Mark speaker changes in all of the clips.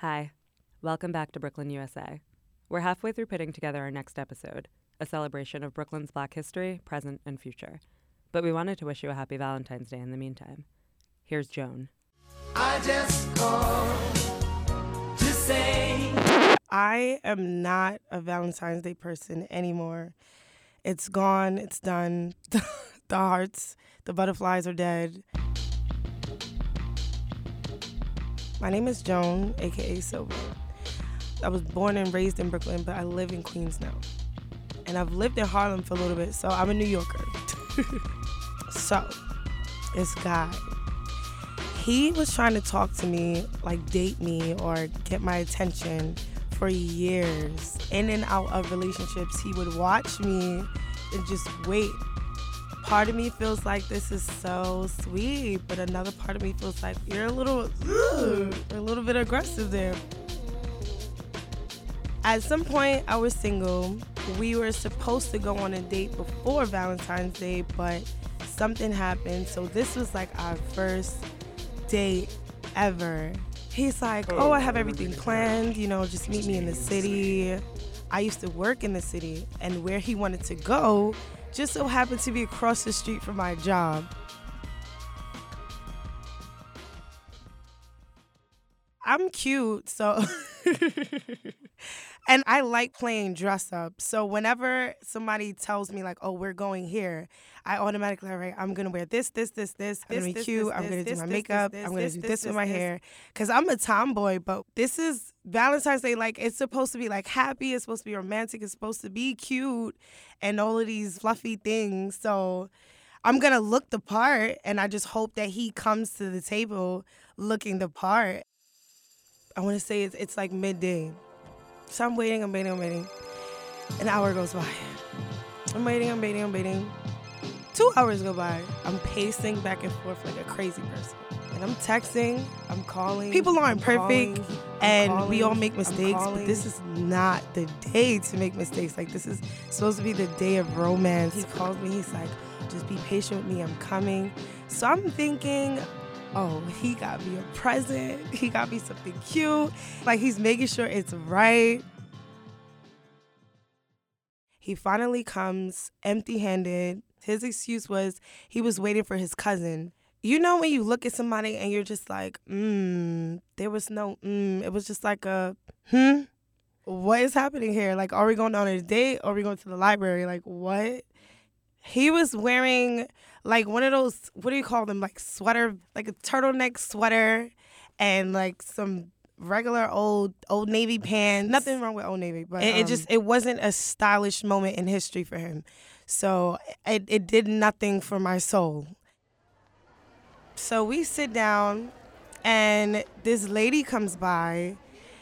Speaker 1: Hi, welcome back to Brooklyn, USA. We're halfway through putting together our next episode, a celebration of Brooklyn's Black history, present, and future. But we wanted to wish you a happy Valentine's Day in the meantime. Here's Joan.
Speaker 2: I just called to say
Speaker 3: I am not a Valentine's Day person anymore. It's gone, it's done. the hearts, the butterflies are dead. My name is Joan, aka Silver. I was born and raised in Brooklyn, but I live in Queens now. And I've lived in Harlem for a little bit, so I'm a New Yorker. so, this guy, he was trying to talk to me, like date me or get my attention for years. In and out of relationships, he would watch me and just wait. Part of me feels like this is so sweet, but another part of me feels like you're a little, a little bit aggressive there. At some point, I was single. We were supposed to go on a date before Valentine's Day, but something happened. So this was like our first date ever. He's like, oh, I have everything planned, you know, just meet me in the city. I used to work in the city, and where he wanted to go just so happened to be across the street from my job. I'm cute, so and I like playing dress up. So whenever somebody tells me like, "Oh, we're going here," I automatically, all right, I'm gonna wear this, this, this, this. I'm gonna be cute. I'm gonna do my makeup. I'm gonna do this with my hair. Cause I'm a tomboy, but this is Valentine's Day. Like it's supposed to be like happy. It's supposed to be romantic. It's supposed to be cute, and all of these fluffy things. So. I'm gonna look the part, and I just hope that he comes to the table looking the part. I want to say it's, it's like midday. So I'm waiting, I'm waiting, I'm waiting. An hour goes by. I'm waiting, I'm waiting, I'm waiting. Two hours go by. I'm pacing back and forth like a crazy person. And I'm texting, I'm calling. People aren't
Speaker 4: I'm
Speaker 3: perfect
Speaker 4: calling,
Speaker 3: and
Speaker 4: I'm
Speaker 3: we all make mistakes, but this is not the day to make mistakes. Like, this is supposed to be the day of romance. He calls me, he's like, just be patient with me, I'm coming. So I'm thinking, oh, he got me a present. He got me something cute. Like he's making sure it's right. He finally comes empty handed. His excuse was he was waiting for his cousin. You know, when you look at somebody and you're just like, mm, there was no, mm, it was just like a, hmm, what is happening here? Like, are we going on a date? Or are we going to the library? Like, what? He was wearing like one of those, what do you call them? Like sweater, like a turtleneck sweater and like some regular old old navy pants. Nothing wrong with old navy, but it, it um, just it wasn't a stylish moment in history for him. So it it did nothing for my soul. So we sit down and this lady comes by.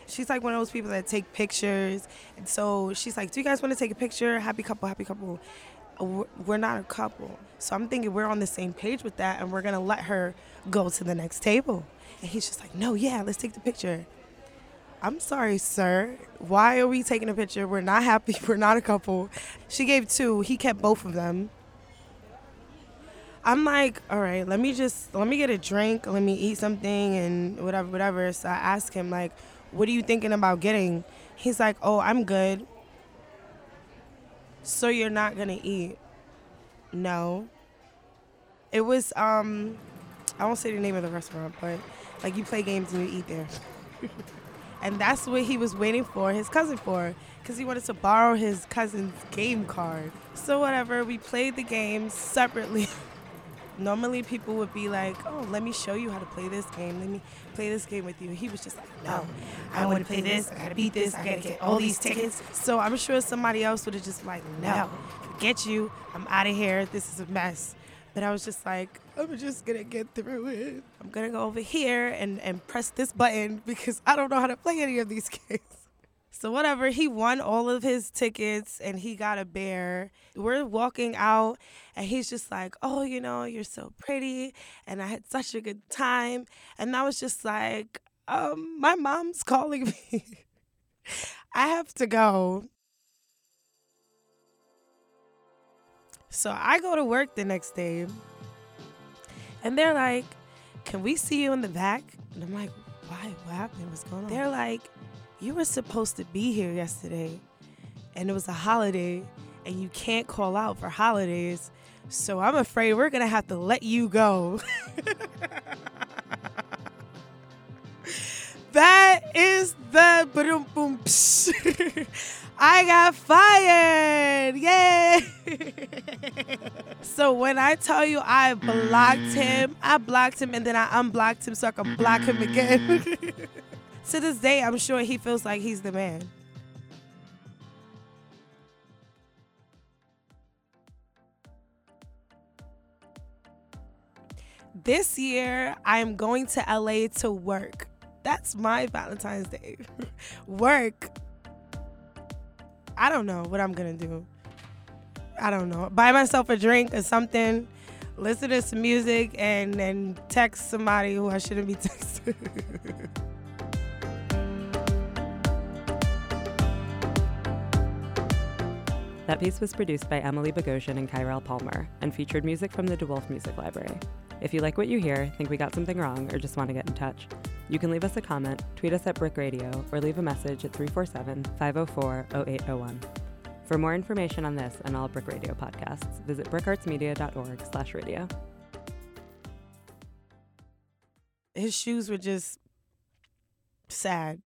Speaker 3: She's like one of those people that take pictures. And so she's like, Do you guys want to take a picture? Happy couple, happy couple. We're- not a couple. So I'm thinking we're on the same page with that and we're going to let her go to the next table. And he's just like, No, yeah, let's take the picture. I'm sorry, sir. Why are we taking a picture? We're not happy. We're not a couple. She gave two. He kept both of them. I'm like, all right, let me just let me get a drink, let me eat something and whatever, whatever. So I ask him like, what are you thinking about getting? He's like, oh, I'm good. So you're not gonna eat? No. It was um, I won't say the name of the restaurant, but like you play games and you eat there. and that's what he was waiting for his cousin for because he wanted to borrow his cousin's game card so whatever we played the game separately normally people would be like oh let me show you how to play this game. Let me play this game with you. He was just like no oh, i want to play this. i gotta beat this. i gotta get all these tickets. so i'm sure somebody else would have just like no forget you. I'm out of here. This is a mess. But I was just like, I'm just gonna get through it. I'm gonna go over here and, and press this button because I don't know how to play any of these games. So whatever, he won all of his tickets and he got a bear. We're walking out and he's just like, "Oh, you know, you're so pretty and I had such a good time." And I was just like, um, my mom's calling me. I have to go. So I go to work the next day, and they're like, "Can we see you in the back?" And I'm like, why? What happened? What's going on? They're like, you were supposed to be here yesterday, and it was a holiday, and you can't call out for holidays. So I'm afraid we're gonna have to let you go. that is the boom boom. I got fired. Yay. so when I tell you I blocked him, I blocked him and then I unblocked him so I can block him again. to this day, I'm sure he feels like he's the man. This year, I'm going to LA to work. That's my Valentine's Day. work. I don't know what I'm gonna do. I don't know. Buy myself a drink or something, listen to some music, and then text somebody who I shouldn't be texting.
Speaker 1: That piece was produced by Emily Bogosian and Kyrell Palmer and featured music from the DeWolfe Music Library. If you like what you hear, think we got something wrong, or just want to get in touch, you can leave us a comment, tweet us at BRIC Radio, or leave a message at 347 504 0801. For more information on this and all BRIC Radio podcasts, visit bricartsmedia.org slash radio.
Speaker 3: His shoes were just sad.